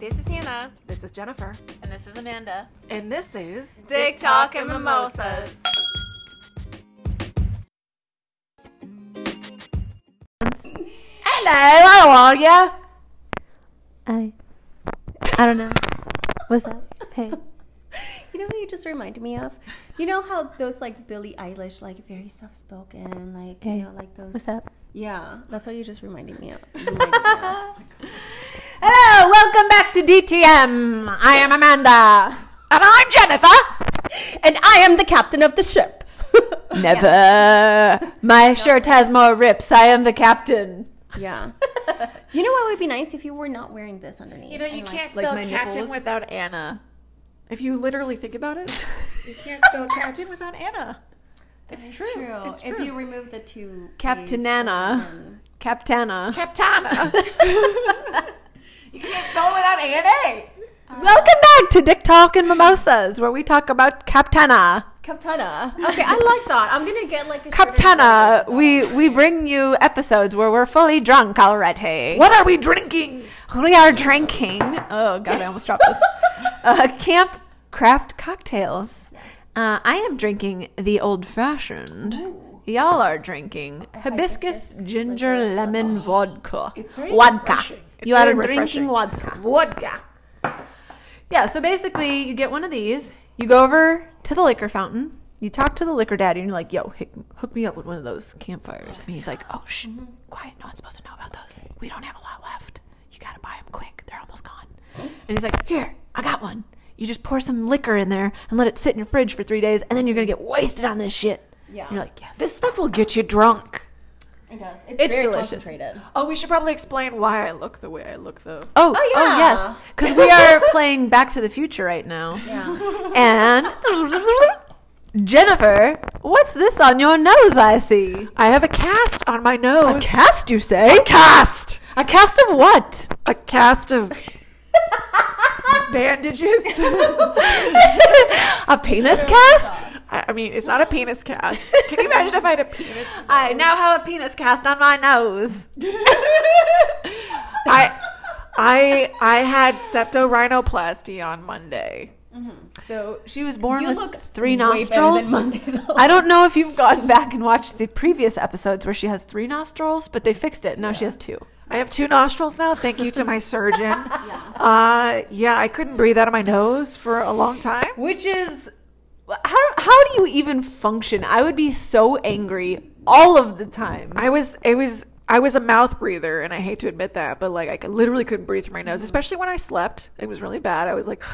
This is Hannah. This is Jennifer. And this is Amanda. And this is Dick Talk and Mimosas. Hello, how are ya? I I don't know. What's up? Hey. You know who you just reminded me of? You know how those like Billie Eilish, like very soft spoken, like Hey. you know, like those. What's up? Yeah, that's what you just reminded me of. Reminded me of. Hello, welcome back to DTM. I am Amanda. And I'm Jennifer. and I am the captain of the ship. Never. My shirt has more rips. I am the captain. yeah. You know what would be nice if you were not wearing this underneath? You know, you can't like spell my captain nipples. without Anna. If you literally think about it, you can't spell captain without Anna. It's true. true. It's If you remove the two. Captain Anna. Captana. Captana. You can't spell it without Anna. Welcome back to Dick Talk and Mimosas, where we talk about Captana. Captana. Okay, I like that. I'm gonna get like a Captana, we we bring you episodes where we're fully drunk already. What are we drinking? We are drinking. Oh god, I almost dropped this. Uh, camp craft cocktails. Uh, I am drinking the old fashioned. Y'all are drinking hibiscus ginger lemon vodka. It's very vodka. refreshing. It's You are very drinking vodka. Vodka. Yeah, so basically, you get one of these, you go over to the liquor fountain, you talk to the liquor daddy, and you're like, yo, hook, hook me up with one of those campfires. And he's like, oh, shh, mm-hmm. quiet, no one's supposed to know about those. We don't have a lot left. You gotta buy them quick, they're almost gone. Oh. And he's like, here, I got one. You just pour some liquor in there and let it sit in your fridge for three days, and then you're gonna get wasted on this shit. Yeah. And you're like, yes. This stuff will get you drunk. It does. It's, It's very delicious. concentrated. Oh, we should probably explain why I look the way I look, though. Oh, Oh, oh, yes. Because we are playing Back to the Future right now. Yeah. And Jennifer, what's this on your nose I see? I have a cast on my nose. A cast, you say? A cast. A cast of what? A cast of bandages. a penis cast? Oh I I mean, it's not a penis cast. Can you imagine if I had a penis? I now have a penis cast on my nose. I, I, I had septorhinoplasty on Monday. So she was born You with look three nostrils. than Monday. I don't know if you've gone back and watched the previous episodes where she has three nostrils, but they fixed it. Now she has two. I have two nostrils now. Thank you to my surgeon. Uh, yeah, I couldn't breathe out of my nose for a long time. Which is how how do you even function? I would be so angry all of the time. I was, it was, I was a mouth breather, and I hate to admit that, but like I could, literally couldn't breathe through my nose, mm-hmm. especially when I slept. It was really bad. I was like,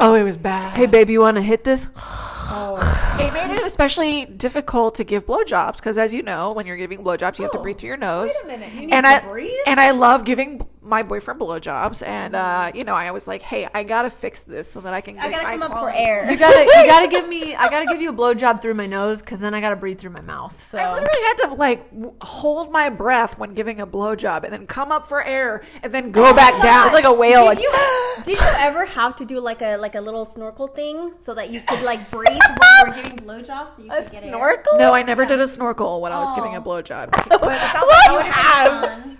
oh, it was bad. Hey baby, you want to hit this? Oh. It made it especially difficult to give blowjobs because, as you know, when you're giving blowjobs, you have to breathe oh, through your nose. Oh, wait a minute, you need and to I breathe? and I love giving my boyfriend blowjobs, and uh, you know, I was like, "Hey, I gotta fix this so that I can." I give gotta high come up for air. You gotta you gotta give me I gotta give you a blowjob through my nose because then I gotta breathe through my mouth. So I literally had to like w- hold my breath when giving a blowjob, and then come up for air, and then go back down. it's like a whale. Like, Did you did you ever have to do like a like a little snorkel thing so that you could like breathe when you were giving blowjobs so you could get air? snorkel? no, I never did a snorkel when I was giving a Oh. blowjob. But it sounds like What? you have.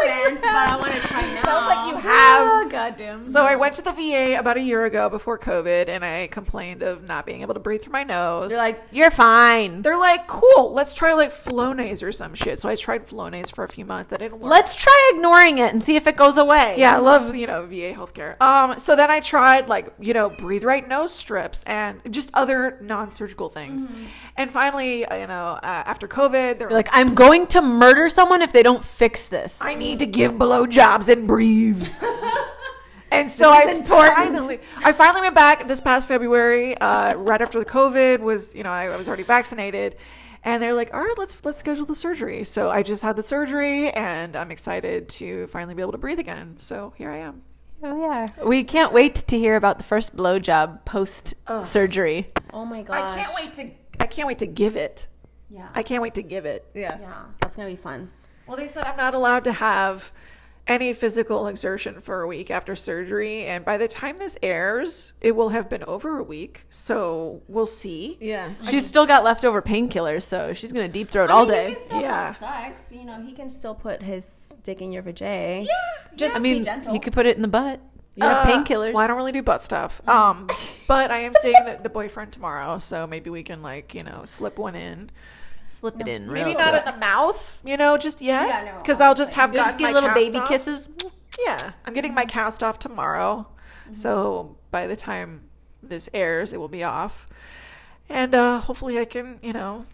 I haven't, but I want to try now. Sounds like you have. Oh goddamn. So I went to the VA about a year ago before COVID, and I complained of not being able to breathe through my nose. You're like you're fine. They're like, cool, let's try like Flonase or some shit. So I tried Flonase for a few months. That didn't work. Let's try ignoring it and see if it goes away. yeah, I love you know VA healthcare. Um, so then I tried like you know breathe right nose strips and just other non-surgical things. And finally, you know, uh, after COVID, they're You're like I'm going to murder someone if they don't fix this. I need to give blowjobs and breathe. And so I finally, I finally went back this past February, uh, right after the COVID was, you know, I, I was already vaccinated, and they're like, "All right, let's let's schedule the surgery." So I just had the surgery, and I'm excited to finally be able to breathe again. So here I am. Oh yeah. We can't wait to hear about the first blowjob post surgery. oh my gosh. I can't wait to I can't wait to give it. Yeah. I can't wait to give it. Yeah. yeah, that's gonna be fun. Well, they said I'm not allowed to have any physical exertion for a week after surgery. And by the time this airs, it will have been over a week. So we'll see. Yeah. She's still got leftover painkillers, so she's going to deep throat all mean, day. You can still Yeah. have sex. You know, he can still put his dick in your vajay. Yeah. Just I be mean, gentle. you could put it in the butt. You have Uh, painkillers. Well, I don't really do butt stuff. Um, but I am seeing the, the boyfriend tomorrow, so maybe we can like you know slip one in. Slip it in. Maybe real not quick. in the mouth, you know, just yet. Yeah, no, Because I'll just have You'll just get my little cast baby off. kisses. Yeah, I'm getting my cast off tomorrow, Mm-hmm. so by the time this airs, it will be off, and uh, hopefully I can you know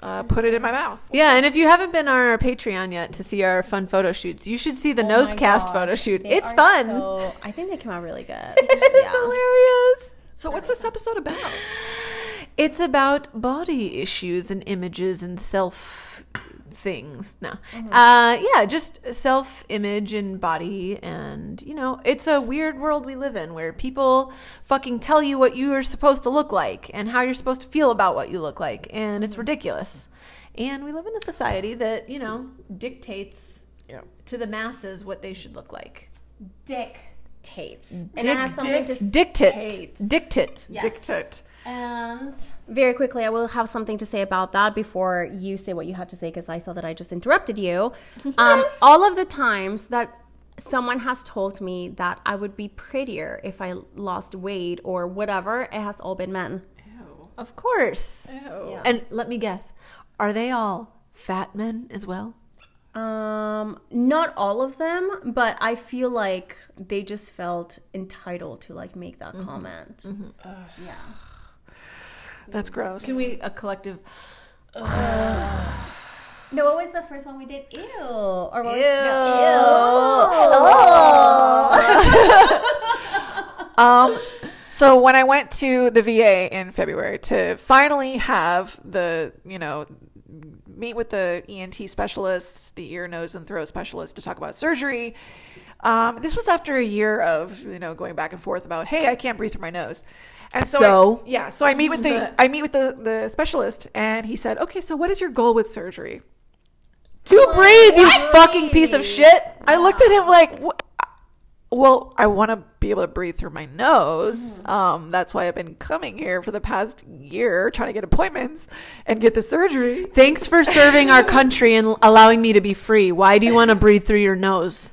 uh, put it in my mouth. Yeah, and if you haven't been on our Patreon yet to see our fun photo shoots, you should see the Oh nose cast gosh, photo shoot. they It's fun. so- I think they came out really good. it's yeah. hilarious. So what's this episode about? It's about body issues and images and self things. No. Uh yeah, just self image and body and you know, it's a weird world we live in where people fucking tell you what you are supposed to look like and how you're supposed to feel about what you look like and it's ridiculous. And we live in a society that, you know, dictates Yeah. to the masses what they should look like. Dictates. And I have something to Dictate. Dictate. Yes. Dictate. And very quickly, I will have something to say about that before you say what you had to say because I saw that I just interrupted you. Um, all of the times that someone has told me that I would be prettier if I lost weight or whatever, it has all been men. Of course. Ew. And let me guess, are they all fat men as well? Um, not all of them, but I feel like they just felt entitled to like make that comment. Yeah. That's gross. Can we a collective? No, what was the first one we did? Ew. Or what Ew. Ew. Um, so when I went to the VA in February to finally have the, you know, meet with the ENT specialists, the ear, nose, and throat specialist to talk about surgery. Um, this was after a year of, you know, going back and forth about, hey, I can't breathe through my nose. And so, So? I, yeah, so I meet with the I meet with the the specialist, and he said, okay, so what is your goal with surgery? To breathe, you fucking piece of shit. I looked at him like, well, I want to be able to breathe through my nose. Um, that's why I've been coming here for the past year, trying to get appointments and get the surgery. Thanks for serving our country and allowing me to be free. Why do you want to breathe through your nose?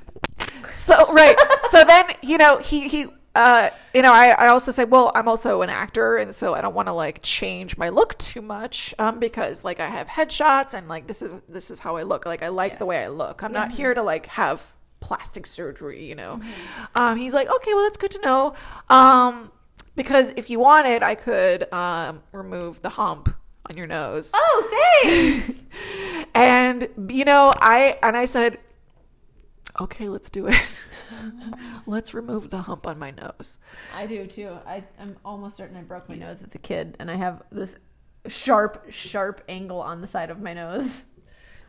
So right. so then you know he he. Uh, you know, I, I also say, well, I'm also an actor, and so I don't want to like change my look too much, um, because like I have headshots, and like this is this is how I look. Like I like the way I look. I'm not here to like have plastic surgery, you know. Um, he's like, okay, well, that's good to know. Um, because if you wanted, I could um remove the hump on your nose. Oh, thanks. And you know, I and I said, okay, let's do it. let's remove the hump on my nose. I do too. I, I'm almost certain I broke my nose as a kid, and I have this sharp, sharp angle on the side of my nose.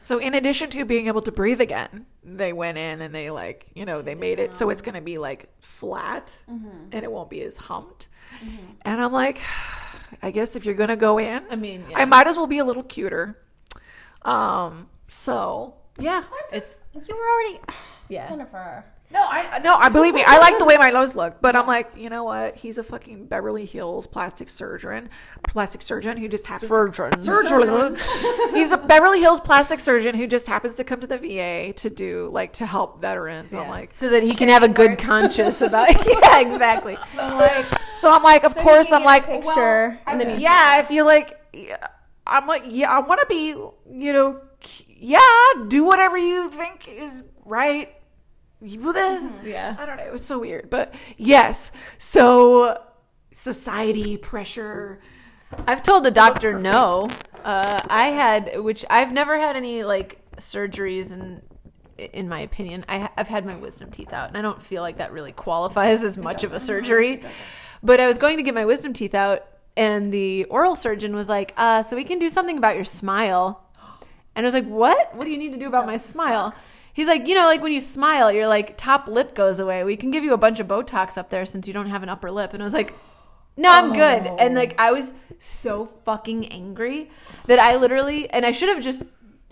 So in addition to being able to breathe again, they went in and they like, you know, they made it so it's going to be like flat and it won't be as humped. And I'm like, I guess if you're going to go in, I mean, I might as well be a little cuter. Um, so yeah. It's You were already yeah. Jennifer. No, I no, I believe me. I like the way my nose looked, but I'm like, you know what? He's a fucking Beverly Hills plastic surgeon, plastic surgeon who just happens Surgeon. to surgeon. He's a Beverly Hills plastic surgeon who just happens to come to the VA to do like to help veterans. I'm Yeah. like, so that he can have a good conscience about. yeah, exactly. so I'm like, of course, I'm like, picture and then yeah. If you're like, yeah, I'm like, yeah, I want to be, you know, yeah, do whatever you think is right. Yeah. I don't know. It was so weird, but yes. So society pressure. I've told the doctor no. Uh, I had, which I've never had any like surgeries, and in my opinion, I, I've had my wisdom teeth out, and I don't feel like that really qualifies as much of a surgery. But I was going to get my wisdom teeth out, and the oral surgeon was like, uh, "So we can do something about your smile." And I was like, "What? What do you need to do about my smile?" He's like, "You know, like when you smile, your like top lip goes away. We can give you a bunch of Botox up there since you don't have an upper lip." And I was like, no, I'm good. And like I was so fucking angry that I literally and I should have just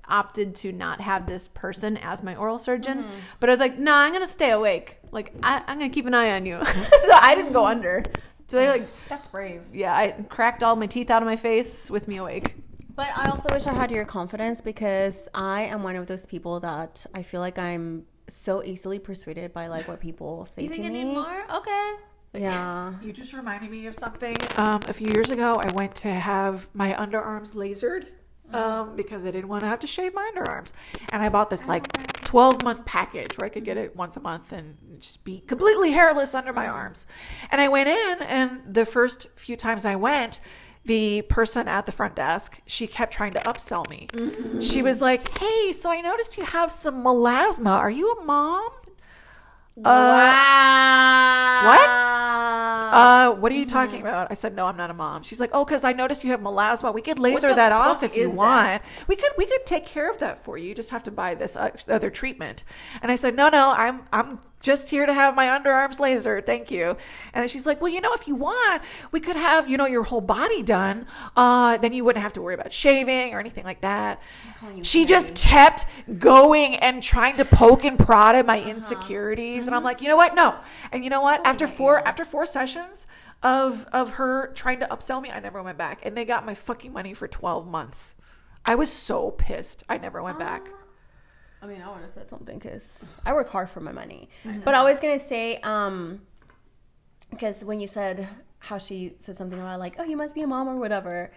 opted to not have this person as my oral surgeon. Mm-hmm. But I was like, nah, I'm gonna stay awake. Like I, I'm gonna keep an eye on you. so I didn't go under. So they like, That's brave. yeah, I cracked all my teeth out of my face with me awake. But I also wish I had your confidence because I am one of those people that I feel like I'm so easily persuaded by like what people say to me. Okay. Yeah. You just reminded me of something. Um, a few years ago, I went to have my underarms lasered um, because I didn't want to have to shave my underarms. And I bought this like 12 month package where I could get it once a month and just be completely hairless under my arms. And I went in, and the first few times I went, the person at the front desk, she kept trying to upsell me. She was like, Hey, so I noticed you have some melasma. Are you a mom? Uh, what? Uh, what are you talking about? I said, no, I'm not a mom. She's like, oh, because I noticed you have melasma. We could laser that off if you want. We could, we could take care of that for you. You just have to buy this uh, other treatment. And I said, no, no, I'm, I'm just here to have my underarms laser. Thank you. And then she's like, well, you know, if you want, we could have, you know, your whole body done. Uh, then you wouldn't have to worry about shaving or anything like that. She just kept going and trying to poke and prod at my insecurities. And I'm like, you know what? No. And you know what? After four, after four sessions of, of her trying to upsell me, I never went back. And they got my fucking money for 12 months. I was so pissed. I never went back. I mean, I would have said something because I work hard for my money. But I was gonna say, um, because when you said how she said something about like, oh, you must be a mom or whatever.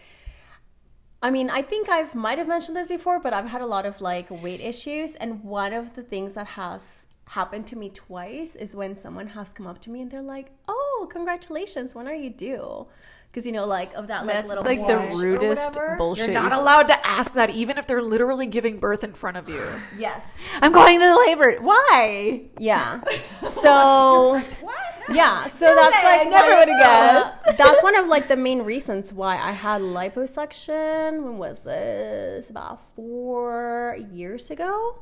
I mean, I think I've might have mentioned this before, but I've had a lot of like weight issues, and one of the things that has happened to me twice is when someone has come up to me and they're like, "Oh, congratulations! When are you due?" Because you know, like of that like That's little like the rudest bullshit. You're not allowed to ask that even if they're literally giving birth in front of you. Yes. I'm going to labor. Why? Yeah. So what? yeah, so that's way, like I never would've the- That's one of like the main reasons why I had liposuction. When was this? About four years ago,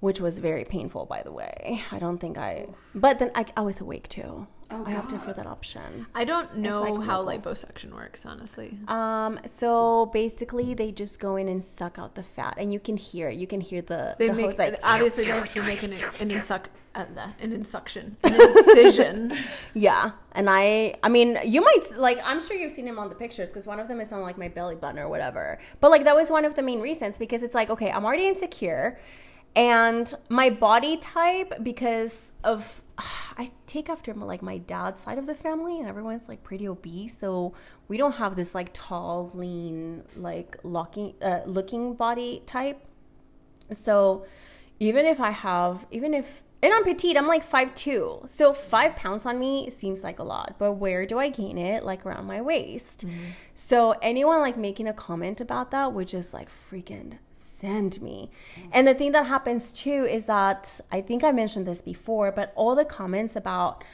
which was very painful, by the way. I don't think I. But then I, I was awake too. I opted for that option. I don't know like how local. liposuction works, honestly. Um, so basically, they just go in and suck out the fat, and you can hear it. You can hear the They the make hose like obviously they have to make an an, insuc, uh, the- an insuction, an incision. Yeah, and I, I mean, you might like. I'm sure you've seen him on the pictures because one of them is on like my belly button or whatever. But like that was one of the main reasons because it's like, okay, I'm already insecure, and my body type because of I take after like my dad's side of the family, and everyone's like pretty obese, so we don't have this like tall, lean, like looking, uh, looking body type. So even if I have, even if, and I'm petite, I'm like five two. So five pounds on me seems like a lot, but where do I gain it? Like around my waist. So anyone like making a comment about that would just like freaking send me. And the thing that happens too is that I think I mentioned this before, but all the comments about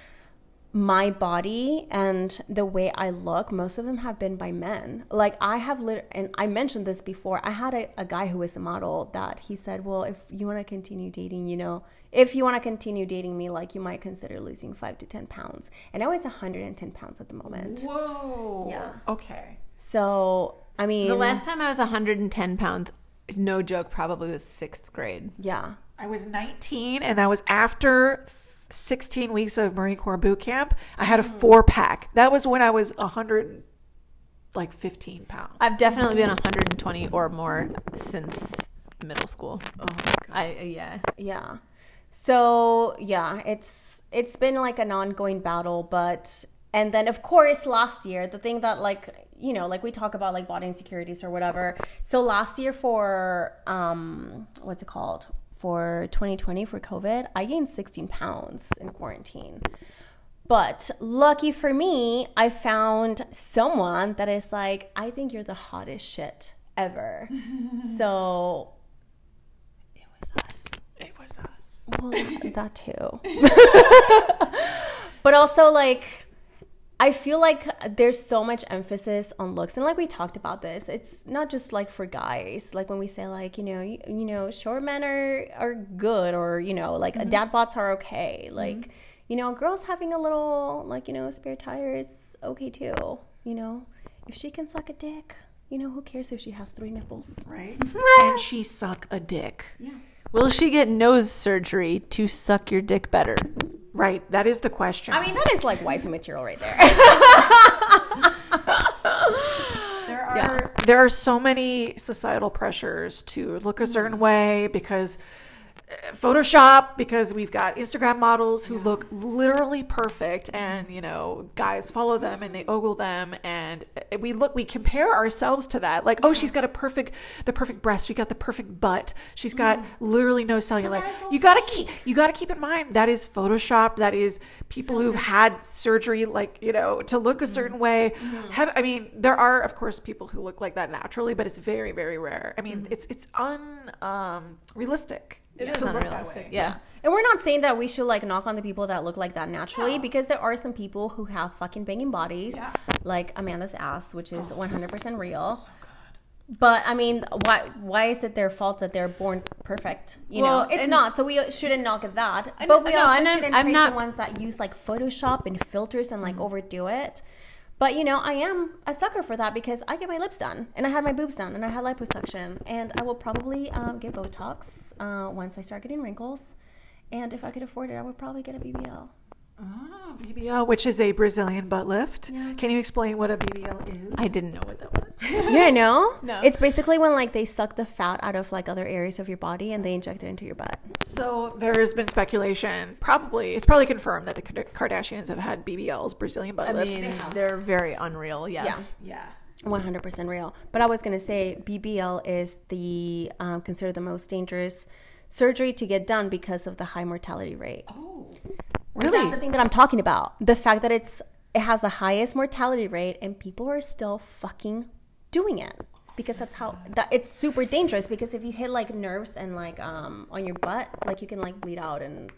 my body and the way I look, most of them have been by men. Like I have lit and I mentioned this before. I had a, a guy who was a model that he said, Well, if you want to continue dating, you know, if you want to continue dating me, like you might consider losing five to 10 pounds. And I was 110 pounds at the moment. Whoa. Yeah. Okay. So, I mean, The last time I was 110 pounds, no joke, probably was sixth grade. yeah. I was 19, and that was after 16 weeks of Marine Corps boot camp. I had a mm. four pack. That was when I was 100, like 15 pounds. I've definitely been 120 or more since middle school. Oh, I uh, yeah. Yeah. So yeah, it's it's been like an ongoing battle, but and then of course last year the thing that like you know like we talk about like body insecurities or whatever. So last year for um what's it called for 2020 for COVID, I gained 16 pounds in quarantine. But lucky for me, I found someone that is like, I think you're the hottest shit ever. so It was us. It was us. well, that too. but also, like, I feel like there's so much emphasis on looks, and like we talked about this, it's not just like for guys. Like when we say, like, you know, you, you know, short men are are good, or you know, like mm-hmm. dad bots are okay. Mm-hmm. Like, you know, girls having a little like you know spare tire is okay too. You know, if she can suck a dick, you know, who cares if she has three nipples? right? and she suck a dick. Yeah. Will she get nose surgery to suck your dick better? Right. That is the question. I mean, that is like wifey material right there. there are there are so many societal pressures to look a certain mm. way because Photoshop because we've got Instagram models who look literally perfect and you know guys follow them and they ogle them and uh, we look we compare ourselves to that. Like oh she's got a perfect the perfect breast she got the perfect butt she's got literally no cellulite you got to keep you got to keep in mind that is Photoshop that is people who've had surgery like you know to look a certain way. Have I mean there are of course people who look like that naturally but it's very very rare. I mean it's it's unrealistic. um, realistic It is to look that unrealistic. Yeah. And we're not saying that we should like knock on the people that look like that naturally because there are some people who have fucking banging bodies, like Amanda's ass, which is 100% real. But I mean, why why is it their fault that they're born perfect? You Well, know, it's not. So we shouldn't knock at that. I but know- we no, also I'm- shouldn't I'm praise not- the ones that use like Photoshop and filters and Mm. like overdo it. But you know, I am a sucker for that because I get my lips done and I had my boobs done and I had liposuction and I will probably um, get Botox uh, once I start getting wrinkles. And if I could afford it, I would probably get a BBL. Oh, BBL, which is a Brazilian butt lift. Can you explain what a BBL is? I didn't know what that was. Yeah, no? No. It's basically when like they suck the fat out of like other areas of your body and they inject it into your butt. So there's been speculation, probably it's probably confirmed that the Kardashians have had BBLs, Brazilian butt I lifts. mean, they're very unreal. Yes. Yeah. yeah. 100% real. But I was going to say BBL is the um, considered the most dangerous surgery to get done because of the high mortality rate. Oh, Really? That's really? the thing that I'm talking about. The fact that it's it has the highest mortality rate and people are still fucking doing it because that's how that it's super dangerous because if you hit like nerves and like um on your butt like you can like bleed out and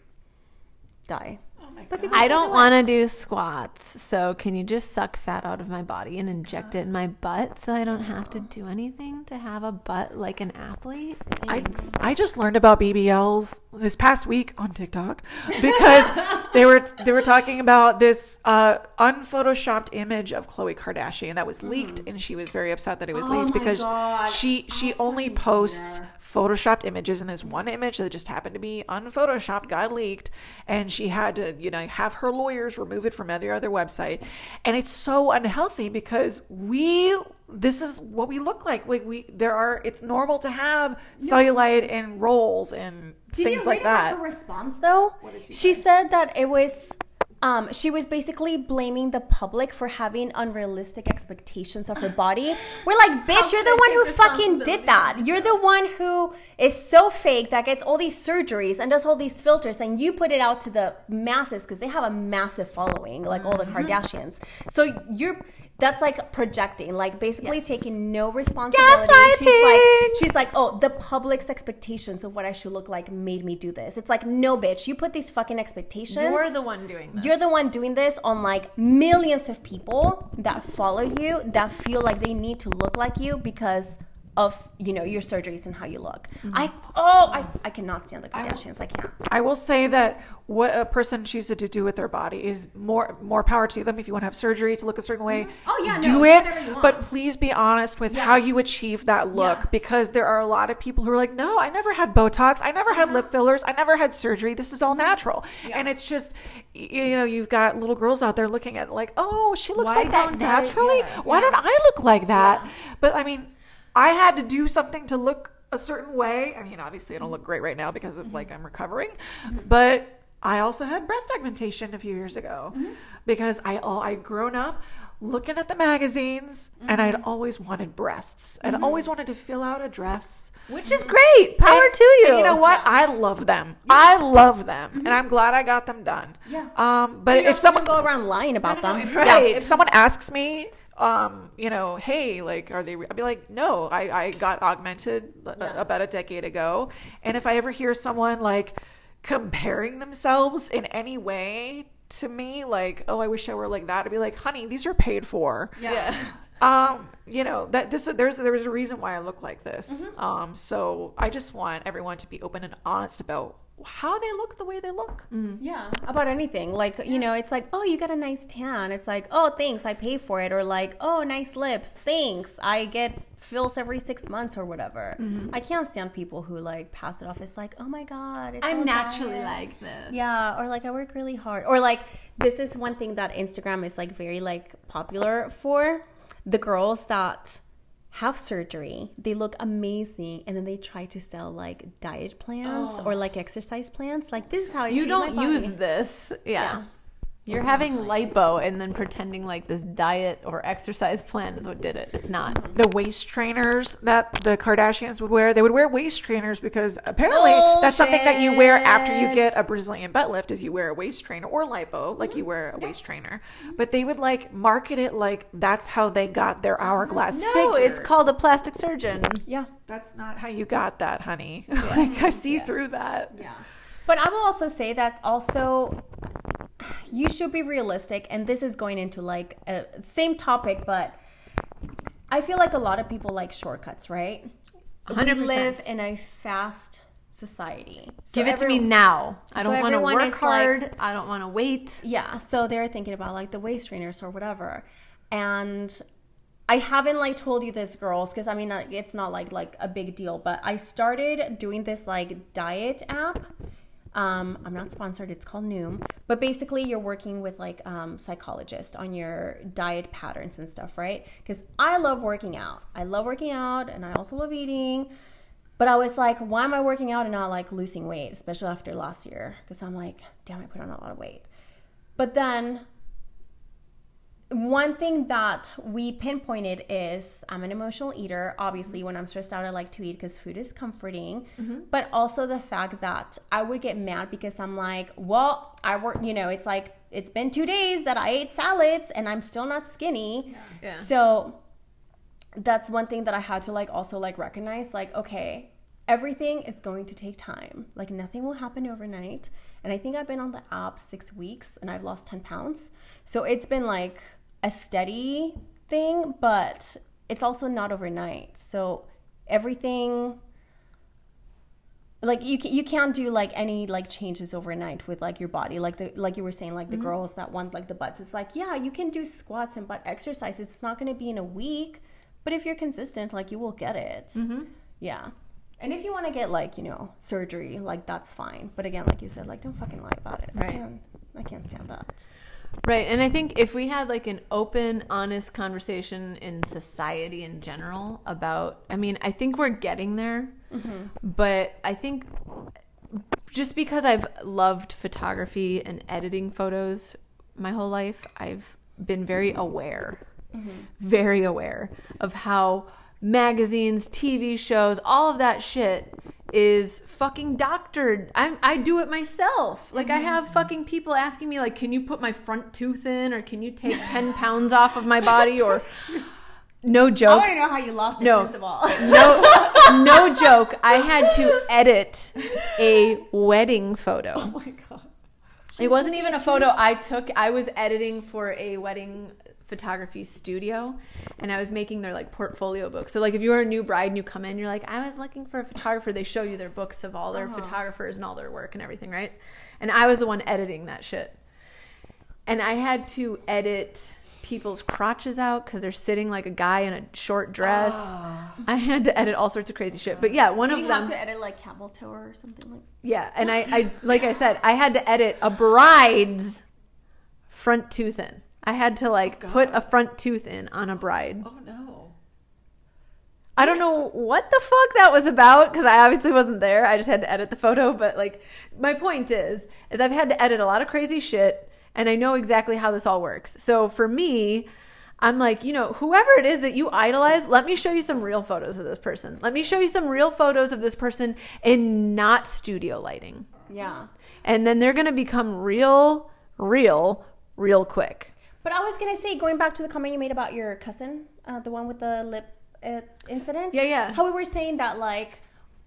die. Oh But I don't want to do squats, so can you just suck fat out of my body and inject it in my butt so I don't have to do anything to have a butt like an athlete? I, Thanks. I just learned about BBLs this past week on TikTok because they were they were talking about this uh, unphotoshopped image of Khloe Kardashian that was leaked, and she was very upset that it was leaked because she she only posts photoshopped images, and this one image that just happened to be unphotoshopped got leaked, and she had to you know have her lawyers remove it from every other website, and it's so unhealthy because we this is what we look like. Like we there are it's normal to have cellulite and rolls and things like that. Her response though, she, said that it was. Um, she was basically blaming the public for having unrealistic expectations of her body. We're like, bitch, you're the one who fucking did that. You're the one who is so fake that gets all these surgeries and does all these filters, and you put it out to the masses because they have a massive following, like all the Kardashians. So you're that's like projecting, like basically taking no responsibility. She's like, Gaslighting. she's like, oh, the public's expectations of what I should look like made me do this. It's like, no, bitch, you put these fucking expectations. You're the one doing this. You're the one doing this on like millions of people that follow you that feel like they need to look like you because of you know your surgeries and how you look. Mm-hmm. I oh I, I cannot stand the Kardashians. I can't. I will say that what a person chooses to do with their body is more more power to them. If you want to have surgery to look a certain way, mm-hmm. Oh, yeah, do do it. whatever you want. But please be honest with how you achieve that look, Yeah. because there are a lot of people who are like, "No, I never had Botox. I never had uh-huh. lip fillers. I never had surgery. This is all mm-hmm. natural." And it's just, you know, you've got little girls out there looking at it like, "Oh, she looks Why like that naturally. yeah, Why don't I look like that?" But I mean, I had to do something to look a certain way. I mean, obviously, I don't look great right now because of like mm-hmm. I'm recovering, but I also had breast augmentation a few years ago mm-hmm. because I all I'd grown up looking at the magazines and I'd mm-hmm. always wanted breasts. I'd always wanted to fill out a dress. Which is great. Power And- to you. and you know what? I love them. I love them, and I'm glad I got them done. Yeah. Um, but if someone go around lying about them, if, Yeah. yeah, if someone asks me, um, you know, hey, like, are they? I'd be like, no, I, I got augmented a- about a decade ago. And if I ever hear someone like comparing themselves in any way to me, like, oh, I wish I were like that, I'd be like, honey, these are paid for. yeah. Um, you know that this there's there's a reason why I look like this. Mm-hmm. Um, so I just want everyone to be open and honest about how they look the way they look. Mm. Yeah, about anything. Like, you know, it's like, oh, you got a nice tan. It's like, oh, thanks, I pay for it. Or like, oh, nice lips. Thanks, I get fills every six months or whatever. Mm-hmm. I can't stand people who like pass it off as like, oh my god, it's I'm naturally diet. like this. Yeah, or like I work really hard. Or like this is one thing that Instagram is like very like popular for the girls that have surgery. They look amazing and then they try to sell like diet plans or oh. like exercise plans. Like this is how I You don't use this. Yeah. Yeah. You're having lipo and then pretending like this diet or exercise plan is what did it. It's not. The waist trainers that the Kardashians would wear, they would wear waist trainers because apparently that's something that you wear after you get a Brazilian butt lift is you wear a waist trainer or lipo, like you wear a waist trainer. But they would like market it like that's how they got their hourglass No, figure. it's called a plastic surgeon. Yeah. That's not how you got that, honey. like I see through that. Yeah. But I will also say that also you should be realistic and this is going into like a same topic but I feel like a lot of people like shortcuts, right? We 100%. live in a fast society. So Give it to me now. I so don't want to work is like- hard. I don't want to wait. Yeah, so they're thinking about like the waist trainers or whatever. And I haven't like told you this girls because I mean uh, it's not like like a big deal, but I started doing this like diet app. Um, I'm not sponsored. It's called Noom, but basically you're working with like um, psychologist on your diet patterns and stuff, right? Because I love working out. I love working out, and I also love eating. But I was like, why am I working out and not like losing weight, especially after last year? Because I'm like, damn, I put on a lot of weight. But then one thing that we pinpointed is I'm an emotional eater. Obviously, when I'm stressed out, I like to eat because food is comforting. Mm-hmm. But also the fact that I would get mad because I'm like, well, I work, you know, it's like, it's been two days that I ate salads and I'm still not skinny. Yeah. So that's one thing that I had to like also like recognize like okay everything is going to take time like nothing will happen overnight and I think I've been on the app 6 weeks and I've lost 10 pounds so it's been like a steady thing but it's also not overnight. So everything like you ca- you can't do like any like changes overnight with like your body. Like the like you were saying like the mm-hmm. girls that want like the butts it's like yeah you can do squats and butt exercises. It's not going to be in a week but if you're consistent like you will get it. Mm-hmm. Yeah. And if you want to get like you know surgery like that's fine. But again like you said like don't fucking lie about it. Right. I, can't, I can't stand that Right. And I think if we had like an open, honest conversation in society in general about, I mean, I think we're getting there, mm-hmm. but I think just because I've loved photography and editing photos my whole life, I've been very aware, mm-hmm. very aware of how magazines, TV shows, all of that shit is fucking doctored. I'm I do it myself. Like I mm-hmm. have fucking people asking me like, "Can you put my front tooth in or can you take 10 pounds off of my body or no joke. I want to know how you lost it No. first of all No, no joke. I had to edit a wedding photo. Oh my god. It wasn't even a photo I took. I was editing for a wedding photography studio and I was making their like portfolio book. So like if you were a new bride and you come in, you're like, I was looking for a photographer. They show you their books of all their uh-huh. photographers and all their work and everything, right? And I was the one editing that shit. And I had to edit people's crotches out because they're sitting like a guy in a short dress. Ah. I had to edit all sorts of crazy shit. But yeah, one do of you them have to edit like camel toe or something like yeah, and I, I like I said, I had to edit a bride's front tooth in. I had to oh, like put a front tooth in on a bride. Oh no. I don't know what the fuck that was about because I obviously wasn't there. I just had to edit the photo, but like my point is is I've had to edit a lot of crazy shit and I know exactly how this all works. So for me, I'm like, you know, whoever it is that you idolize, let me show you some real photos of this person. Let me show you some real photos of this person in not studio lighting. yeah and then they're going to become real real real quick But I was gonna say, going back to the comment you made about your cousin, uh, the one with the lip uh, incident. Yeah, yeah. How we were saying that, like,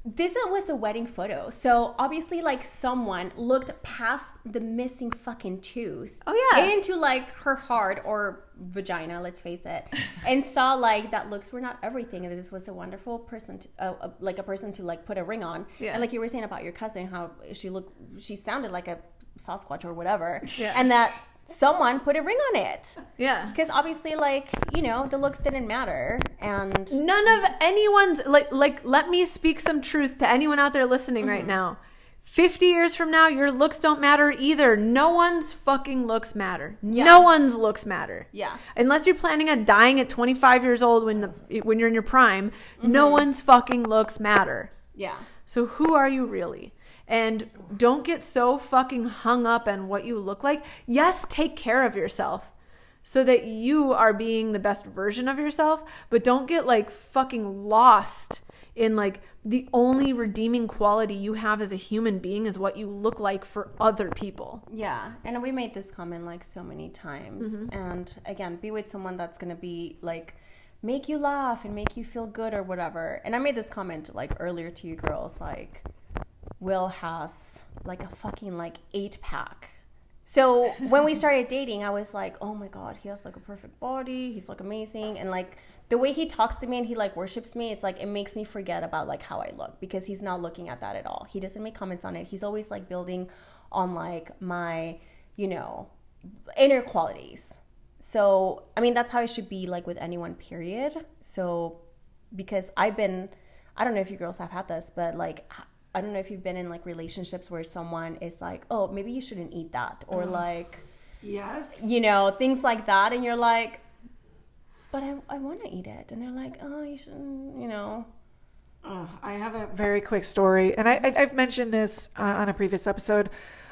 this was a wedding photo. So obviously, like someone looked past the missing fucking tooth. Oh, yeah. Into like her heart or vagina, let's face it, and saw like that looks were not everything, and this was a wonderful person, to, uh, uh, like a person to like put a ring on. Yeah. And like you were saying about your cousin, how she looked, she sounded like a Sasquatch or whatever. Yeah. And that someone put a ring on it. Yeah. Because obviously, like you know, the looks didn't matter, and None of anyone's like like let me speak some truth to anyone out there listening right mm-hmm. now. 50 years from now, your looks don't matter either. No one's fucking looks matter. No one's looks matter. Yeah. Unless you're planning on dying at 25 years old when the when you're in your prime, no mm-hmm. one's fucking looks matter. yeah, So who are you really? And don't get so fucking hung up on what you look like. Yes, take care of yourself so that you are being the best version of yourself, but don't get like fucking lost in like the only redeeming quality you have as a human being is what you look like for other people. yeah. And we made this comment like so many times. Mm-hmm. And again, be with someone that's gonna be like make you laugh and make you feel good or whatever. And I made this comment like earlier to you girls, like Will has like a fucking like eight pack. So when we started dating, I was like, oh my god, he has like a perfect body. He's like amazing, and like the way he talks to me and he like worships me, it's like it makes me forget about like how I look because he's not looking at that at all. He doesn't make comments on it. He's always like building on like my, you know, inner qualities. So I mean that's how it should be like with anyone. Period. So because I've been, I don't know if you girls have had this, but like I don't know if you've been in like relationships where someone is like, oh, maybe you shouldn't eat that, or like, Yes. you know, things like that, and you're like, but I, I want to eat it, and they're like, oh, you shouldn't, you know. I have a very quick story, and I, I, I've mentioned this uh, on a previous episode.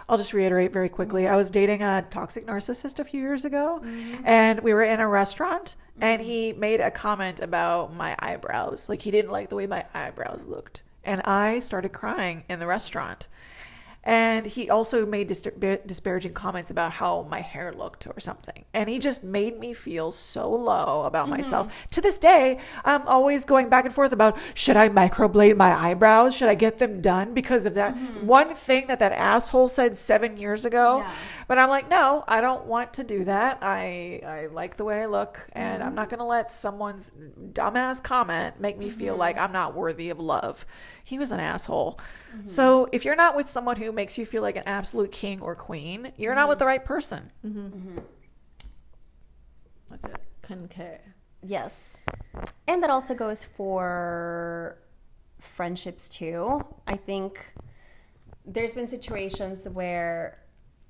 I'll just reiterate very quickly. Mm-hmm. I was dating a toxic narcissist a few years ago, mm-hmm. and we were in a restaurant, and mm-hmm. he made a comment about my eyebrows. Like, he didn't like the way my eyebrows looked. And I started crying in the restaurant. And he also made dis- disparaging comments about how my hair looked or something. And he just made me feel so low about mm-hmm. myself. To this day, I'm always going back and forth about should I microblade my eyebrows? Should I get them done because of that mm-hmm. one thing that that asshole said seven years ago? Yeah. But I'm like, no, I don't want to do that. I I like the way I look, and I'm mm-hmm. not gonna let someone's dumbass comment make me feel like I'm not worthy of love. He was an asshole. So if you're not with someone who makes you feel like an absolute king or queen, you're not with the right person. That's it. Concur. Yes. And that also goes for friendships too. I think there's been situations where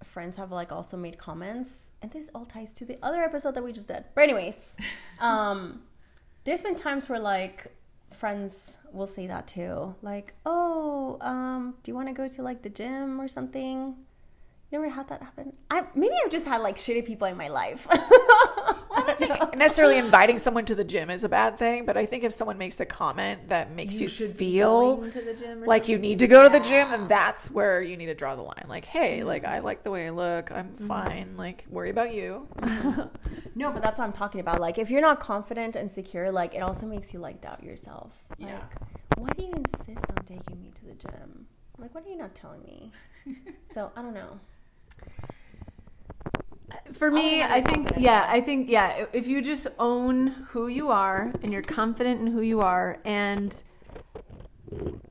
friends have like also made comments and this all ties to the other episode that we just did. But anyways, um there's been times where like friends will say that too. Like, "Oh, um do you want to go to like the gym or something?" You never had that happen? I maybe I've just had like shitty people in my life. I don't know. necessarily inviting someone to the gym is a bad thing, but I think if someone makes a comment that makes you, feel gym or like you need to go to the gym, and that's where you need to draw the line. Like, hey, like mm-hmm. I like the way I look. I'm mm-hmm. fine. Like, worry about you. No, but that's what I'm talking about. Like, if you're not confident and secure, like, it also makes you like doubt yourself. Like, Yeah. why do you insist on taking me to the gym? Like, what are you not telling me? so I don't know. For me, I think yeah. I think yeah, if you just own who you are and you're confident in who you are and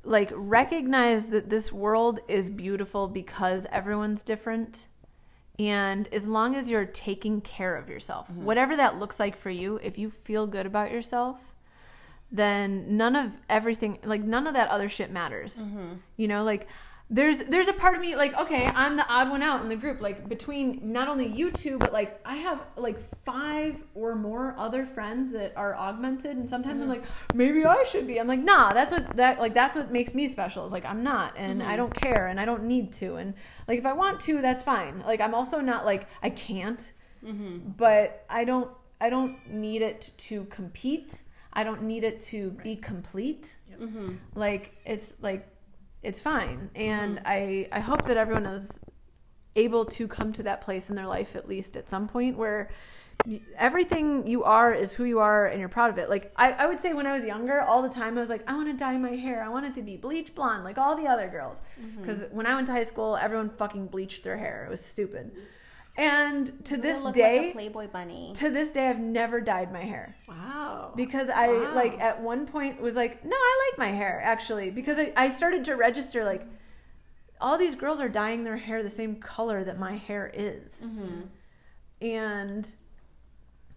like recognize that this world is beautiful because everyone's different and as long as you're taking care of yourself, whatever that looks like for you, if you feel good about yourself, then none of everything like none of that other shit matters. You know, like there's there's a part of me like okay i'm the odd one out in the group like between not only you two but like i have like five or more other friends that are augmented and sometimes i'm mm-hmm. like maybe i should be. I'm like nah that's what that like that's what makes me special is like i'm not and i mm-hmm. don't care and i don't need to and like if i want to that's fine. Like i'm also not like i can't mm-hmm. but i don't i don't need it to compete. I don't need it to be complete. Like it's like it's fine mm-hmm. and mm-hmm. i i hope that everyone is able to come to that place in their life at least at some point where everything you are is who you are and you're proud of it. Like I, I would say when I was younger, all the time I was like, I want to dye my hair. I want it to be bleach blonde like all the other girls. Mm-hmm. Because when I went to high school, everyone fucking bleached their hair. It was stupid. Mm-hmm. And to this You look day, like Playboy bunny. to this day, I've never dyed my hair Wow. because I Wow. like at one point was like, no, I like my hair actually because I, I started to register like all these girls are dyeing their hair the same color that my hair is, mm-hmm. and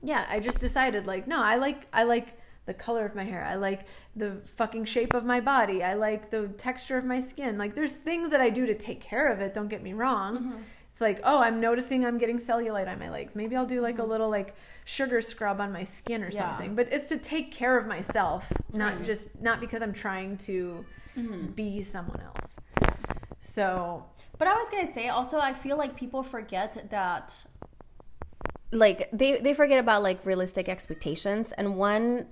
yeah, I just decided like, no, I like I like the color of my hair. I like the fucking shape of my body. I like the texture of my skin. Like there's things that I do to take care of it, don't get me wrong. Mm-hmm. It's like, oh, I'm noticing I'm getting cellulite on my legs. Maybe I'll do like a mm-hmm. little like sugar scrub on my skin or Yeah. something. But it's to take care of myself, not just not because I'm trying to mm-hmm. be someone else. So, But I was gonna say also, I feel like people forget that, like they they forget about like realistic expectations. And one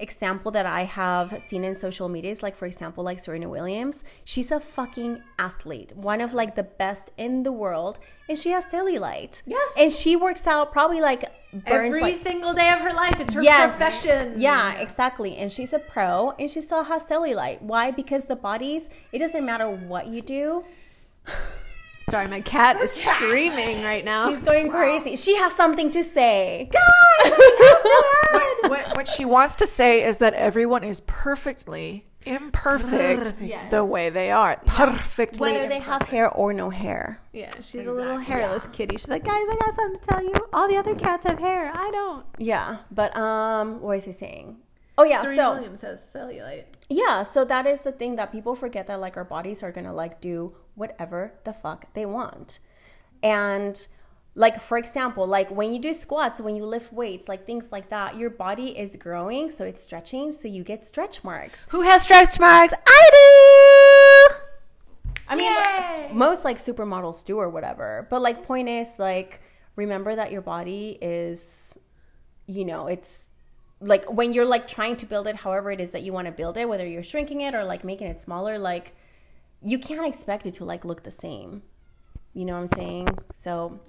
example that I have seen in social media is like, for example, like Serena Williams. She's a fucking athlete, one of like the best in the world, and she has cellulite. Yes. and she works out probably like burns every like single day of her life, it's her Yes. profession. Yeah, exactly. And she's a pro and she still has cellulite. Why? Because the bodies, it doesn't matter what you do. Sorry, my cat is screaming right now. She's going crazy. She has something to say. what, what, what she wants to say is that everyone is perfectly imperfect Yes. the way they are. Perfectly. Whether they have hair or no hair. Yeah, she's a little hairless kitty. She's like, guys, I got something to tell you. All the other cats have hair. I don't. Yeah. But um what was I saying? Oh yeah, Serena so Williams has cellulite. yeah, so that is the thing that people forget that like our bodies are gonna like do whatever the fuck they want. And like for example, like when you do squats, when you lift weights, like things like that, your body is growing, so it's stretching, so you get stretch marks. Who has stretch marks? I do. I mean, most like supermodels do or whatever. But like, point is like, remember that your body is, you know, it's like when you're like trying to build it, however it is that you want to build it, whether you're shrinking it or like making it smaller, like you can't expect it to like look the same. You know what I'm saying? So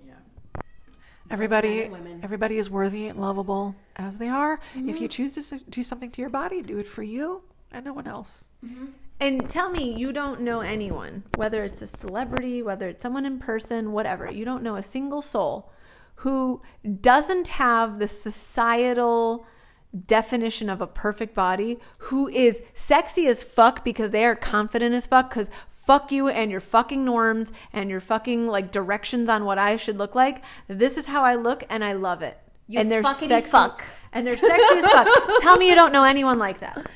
Everybody, women. everybody is worthy and lovable as they are. If you mm-hmm. choose to do something to your body, do it for you and no one else. Mm-hmm. And tell me, you don't know anyone, whether it's a celebrity, whether it's someone in person, whatever. You don't know a single soul who doesn't have the societal definition of a perfect body, who is sexy as fuck because they are confident as fuck, because fuck you and your fucking norms and your fucking like directions on what I should look like. This is how I look and I love it. You and they're fuckity sexy. fuck. And they're sexy as fuck. Tell me you don't know anyone like that.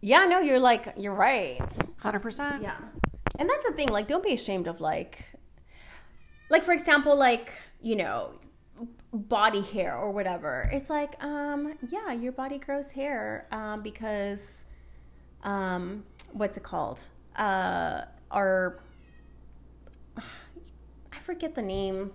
yeah, no, you're like you're right. 100%. Yeah. And that's the thing, like don't be ashamed of like like for example, like, you know, body hair or whatever. It's like, um, yeah, your body grows hair um because um what's it called? Uh our I forget the name.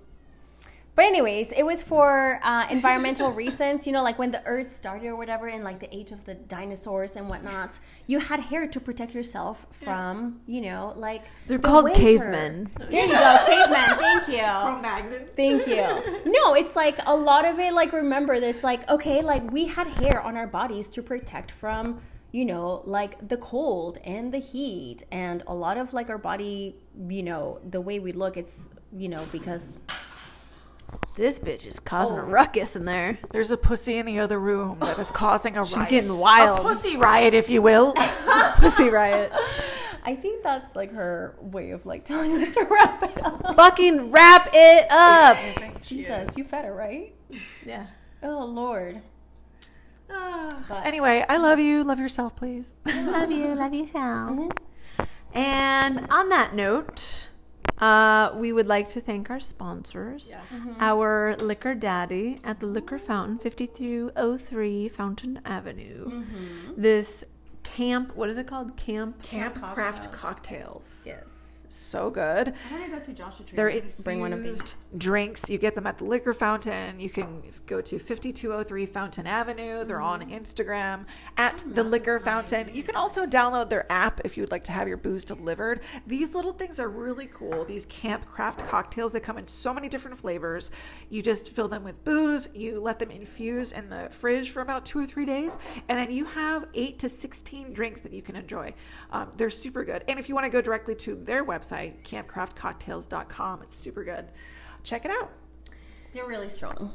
But anyways, it was for uh, environmental reasons. You know, like when the Earth started or whatever, in like the age of the dinosaurs and whatnot, you had hair to protect yourself from, you know, like They're the called winter. cavemen. There you go, cavemen. Thank you. Magnet. Thank you. No, it's like a lot of it. Like remember that it's like okay, like we had hair on our bodies to protect from you know like the cold and the heat and a lot of like our body you know the way we look it's you know because This bitch is causing a Oh. ruckus in there. There's a pussy in the other room that is causing a riot. getting wild. A pussy riot, if you will. Pussy riot. I think that's like her way of like telling us to wrap it up. Fucking wrap it up. Jesus, you fed her right? Yeah. Oh Lord. Ah. But Anyway, I love you. Love yourself, please. love you. Love you, Sal. And on that note, uh, we would like to thank our sponsors. Our liquor daddy at the Liquor Fountain, 5203 Fountain Avenue. This camp, what is it called? Camp? Camp Craft Cocktails. yes. So good. I want to go to Joshua Tree. They're bring one of these. drinks. You get them at the liquor fountain. You can go to 5203 Fountain Avenue. They're on Mm-hmm. Instagram at the liquor fountain. You can also download their app if you would like to have your booze delivered. These little things are really cool. These camp craft cocktails, they come in so many different flavors. You just fill them with booze, you let them infuse in the fridge for about two or three days, and then you have eight to 16 drinks that you can enjoy. Um, they're super good. And if you want to go directly to their website, campcraftcocktails.com, it's super good. Check it out. They're really strong.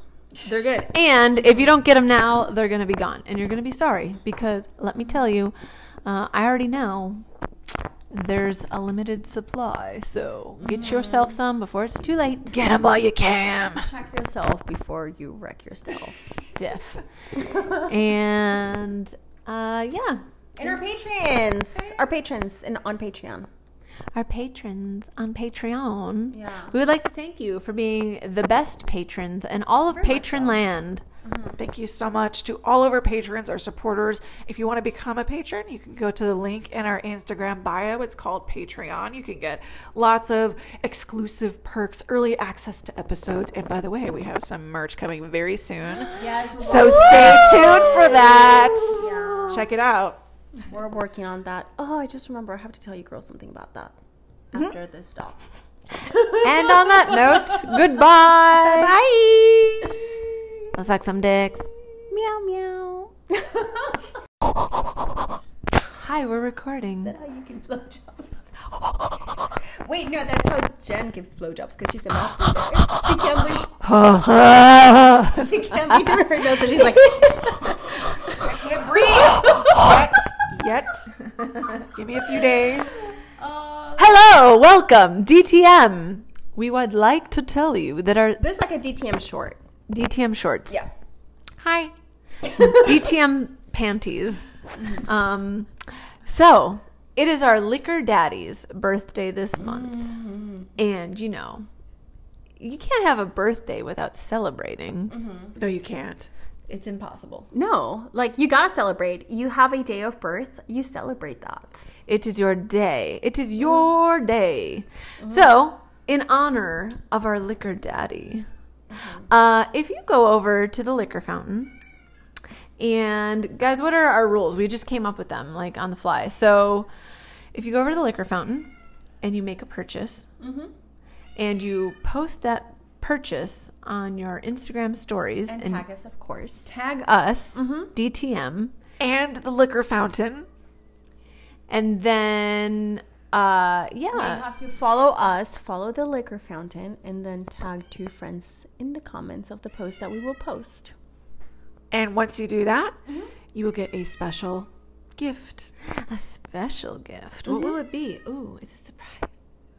They're good. And if you don't get them now, they're going to be gone. And you're going to be sorry because let me tell you, uh, I already know there's a limited supply. So get yourself some before it's too late. Get them while you can. Check yourself before you wreck yourself. Diff. and uh, yeah, And our patrons, our patrons, and on Patreon. Our patrons on Patreon. Yeah. We would like to thank you for being the best patrons in all of Patron land. Mm-hmm. Thank you so much to all of our patrons, our supporters. If you want to become a patron, you can go to the link in our Instagram bio. It's called Patreon. You can get lots of exclusive perks, early access to episodes. And by the way, we have some merch coming very soon. Yes. So stay tuned for that. Check it out. We're working on that. Oh, I just remember I have to tell you girls something about that mm-hmm. after this stops. And on that note, goodbye. Bye. Let's suck some dicks. Meow meow. Hi, we're recording. Is that how you give blowjobs? Wait, no, that's how Jen gives blowjobs because she's a mouth. She can't breathe. She can't breathe through her nose, and she's like. I can't breathe. Yet. Give me a few days. Um, Hello, welcome, DTM. We would like to tell you that our This is like a DTM short. DTM shorts. Yeah. Hi. DTM panties. Um, so it is our liquor daddy's birthday this month, mm-hmm. and you know, you can't have a birthday without celebrating. Mm-hmm. No, you can't. It's impossible. No, like you gotta celebrate. You have a day of birth, you celebrate that. It is your day. It is mm. your day. Mm-hmm. So, in honor of our liquor daddy, mm-hmm. uh, if you go over to the liquor fountain, and guys, what are our rules? We just came up with them like on the fly. So, if you go over to the liquor fountain and you make a purchase, mm-hmm. and you post that purchase on your Instagram stories and, And tag us, of course. tag us, mm-hmm. DTM, And the liquor fountain. and then uh, yeah. You have to follow us, follow the liquor fountain, and then tag two friends in the comments of the post that we will post. And once you do that, mm-hmm. you will get a special gift. A special gift. What will mm-hmm. it be? Ooh, it's a surprise.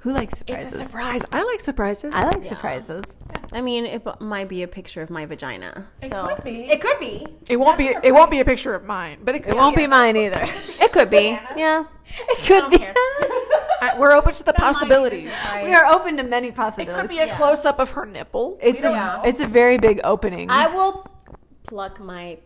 Who likes surprises? It's a surprise. I like surprises. I like surprises. I mean, it b- might be a picture of my vagina. It so could be. It could be. It won't be. It won't be a picture of mine, but it could. It won't be mine either. It could be. Yeah. It could be. I- we're open to the possibilities. we are open to many possibilities. It could be a close up of her nipple. it's a Yeah. it's a very big opening. I will pluck my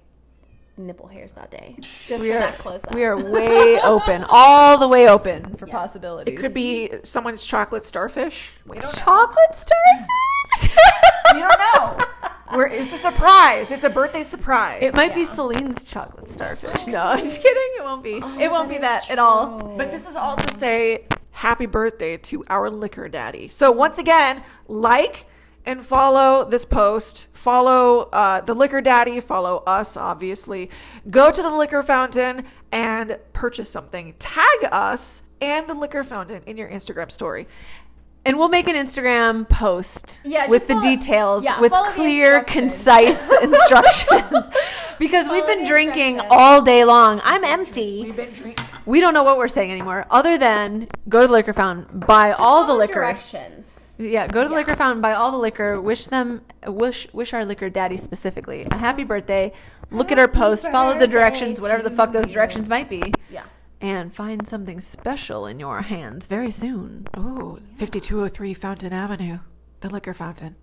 nipple hairs that day. Just we for are that close up. we are way open, all the way open for possibilities. It could be someone's chocolate starfish. We don't know. chocolate starfish. We don't know. We're, it's a surprise. It's a birthday surprise. It might be Celine's chocolate starfish. No, I'm just kidding. It won't be. Oh, it won't be that at all. But this is all to say happy birthday to our liquor daddy. So once again, like and follow this post. Follow uh, the liquor daddy. Follow us, obviously. Go to the liquor fountain and purchase something. Tag us and the liquor fountain in your Instagram story. And we'll make an Instagram post Yeah, with just the details, yeah, with clear, concise instructions. because we've been drinking all day long. I'm empty. We've been drinking. We don't know what we're saying anymore, other than go to the liquor fountain, buy all the liquor. Directions. Yeah, go to the liquor fountain, buy all the liquor. Wish them, wish, wish our liquor daddy specifically a happy birthday. Look at our post, follow the directions, whatever the fuck those directions might be, Yeah. and find something special in your hands very soon. Ooh, 5203 Fountain Avenue, the liquor fountain.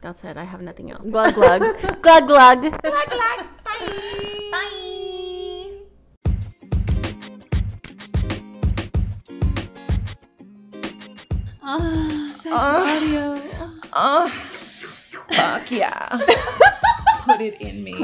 That's it. I have nothing else. Glug glug, glug glug. Bye. Oh, fuck yeah. Put it in me.